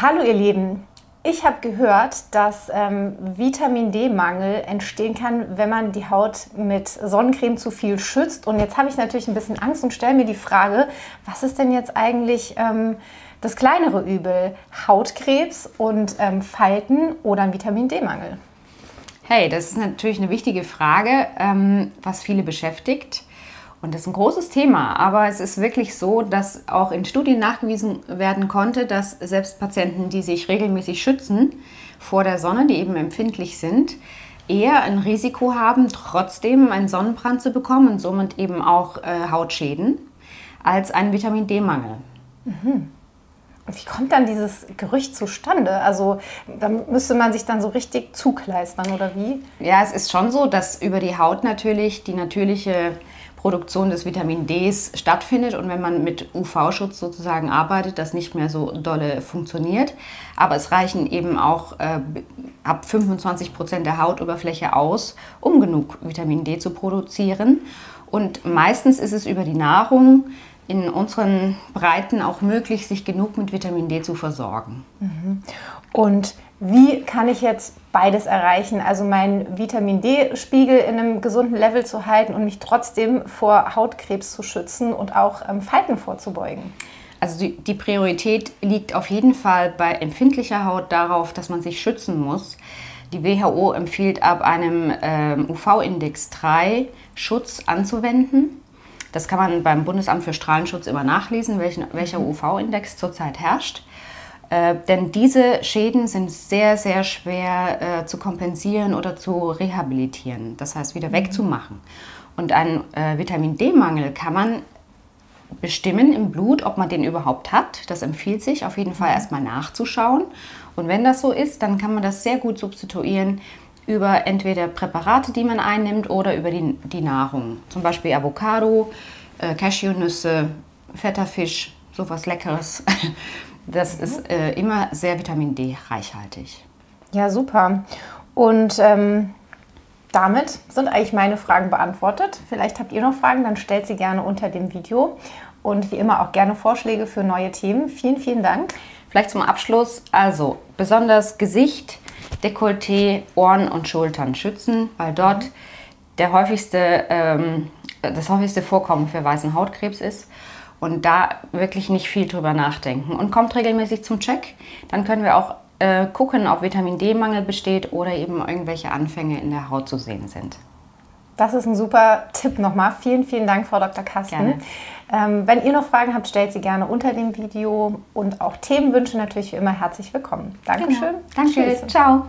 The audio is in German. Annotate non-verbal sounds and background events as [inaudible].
Hallo ihr Lieben, ich habe gehört, dass ähm, Vitamin D-Mangel entstehen kann, wenn man die Haut mit Sonnencreme zu viel schützt. Und jetzt habe ich natürlich ein bisschen Angst und stelle mir die Frage, was ist denn jetzt eigentlich ähm, das kleinere Übel? Hautkrebs und ähm, Falten oder ein Vitamin D-Mangel? Hey, das ist natürlich eine wichtige Frage, ähm, was viele beschäftigt. Und das ist ein großes Thema, aber es ist wirklich so, dass auch in Studien nachgewiesen werden konnte, dass selbst Patienten, die sich regelmäßig schützen vor der Sonne, die eben empfindlich sind, eher ein Risiko haben, trotzdem einen Sonnenbrand zu bekommen und somit eben auch äh, Hautschäden, als einen Vitamin D-Mangel. Mhm. Wie kommt dann dieses Gerücht zustande? Also da müsste man sich dann so richtig zukleistern oder wie? Ja, es ist schon so, dass über die Haut natürlich die natürliche Produktion des Vitamin Ds stattfindet und wenn man mit UV-Schutz sozusagen arbeitet, das nicht mehr so dolle funktioniert. Aber es reichen eben auch äh, ab 25 Prozent der Hautoberfläche aus, um genug Vitamin D zu produzieren. Und meistens ist es über die Nahrung in unseren Breiten auch möglich, sich genug mit Vitamin D zu versorgen. Mhm. Und wie kann ich jetzt beides erreichen? Also meinen Vitamin D-Spiegel in einem gesunden Level zu halten und mich trotzdem vor Hautkrebs zu schützen und auch ähm, Falten vorzubeugen. Also die, die, Priorität liegt auf jeden Fall bei empfindlicher Haut darauf, dass man sich schützen muss. Die WHO empfiehlt ab einem ähm, UV-Index 3 Schutz anzuwenden. Das kann man beim Bundesamt für Strahlenschutz immer nachlesen, welchen, welcher mhm. UV-Index zurzeit herrscht. Äh, denn diese Schäden sind sehr, sehr schwer äh, zu kompensieren oder zu rehabilitieren, das heißt wieder mhm. wegzumachen. Und einen äh, Vitamin D-Mangel kann man bestimmen im Blut, ob man den überhaupt hat. Das empfiehlt sich auf jeden Fall mhm. erstmal nachzuschauen. Und wenn das so ist, dann kann man das sehr gut substituieren über entweder Präparate, die man einnimmt, oder über die, die Nahrung. Zum Beispiel Avocado, äh, Cashewnüsse, fetter Fisch, sowas Leckeres. [laughs] Das mhm. ist äh, immer sehr Vitamin D reichhaltig. Ja, super. Und ähm, damit sind eigentlich meine Fragen beantwortet. Vielleicht habt ihr noch Fragen, dann stellt sie gerne unter dem Video. Und wie immer auch gerne Vorschläge für neue Themen. Vielen, vielen Dank. Vielleicht zum Abschluss, also besonders Gesicht, Dekolleté, Ohren und Schultern schützen, weil dort der häufigste, ähm, das häufigste Vorkommen für weißen Hautkrebs ist und da wirklich nicht viel drüber nachdenken. Und kommt regelmäßig zum Check, dann können wir auch äh, gucken, ob Vitamin D-Mangel besteht oder eben irgendwelche Anfänge in der Haut zu sehen sind. Das ist ein super Tipp nochmal. Vielen, vielen Dank, Frau Dr. Kasten. Ähm, wenn ihr noch Fragen habt, stellt sie gerne unter dem Video und auch Themenwünsche natürlich wie immer herzlich willkommen. Dankeschön. Genau. Danke. Tschüss. Ciao.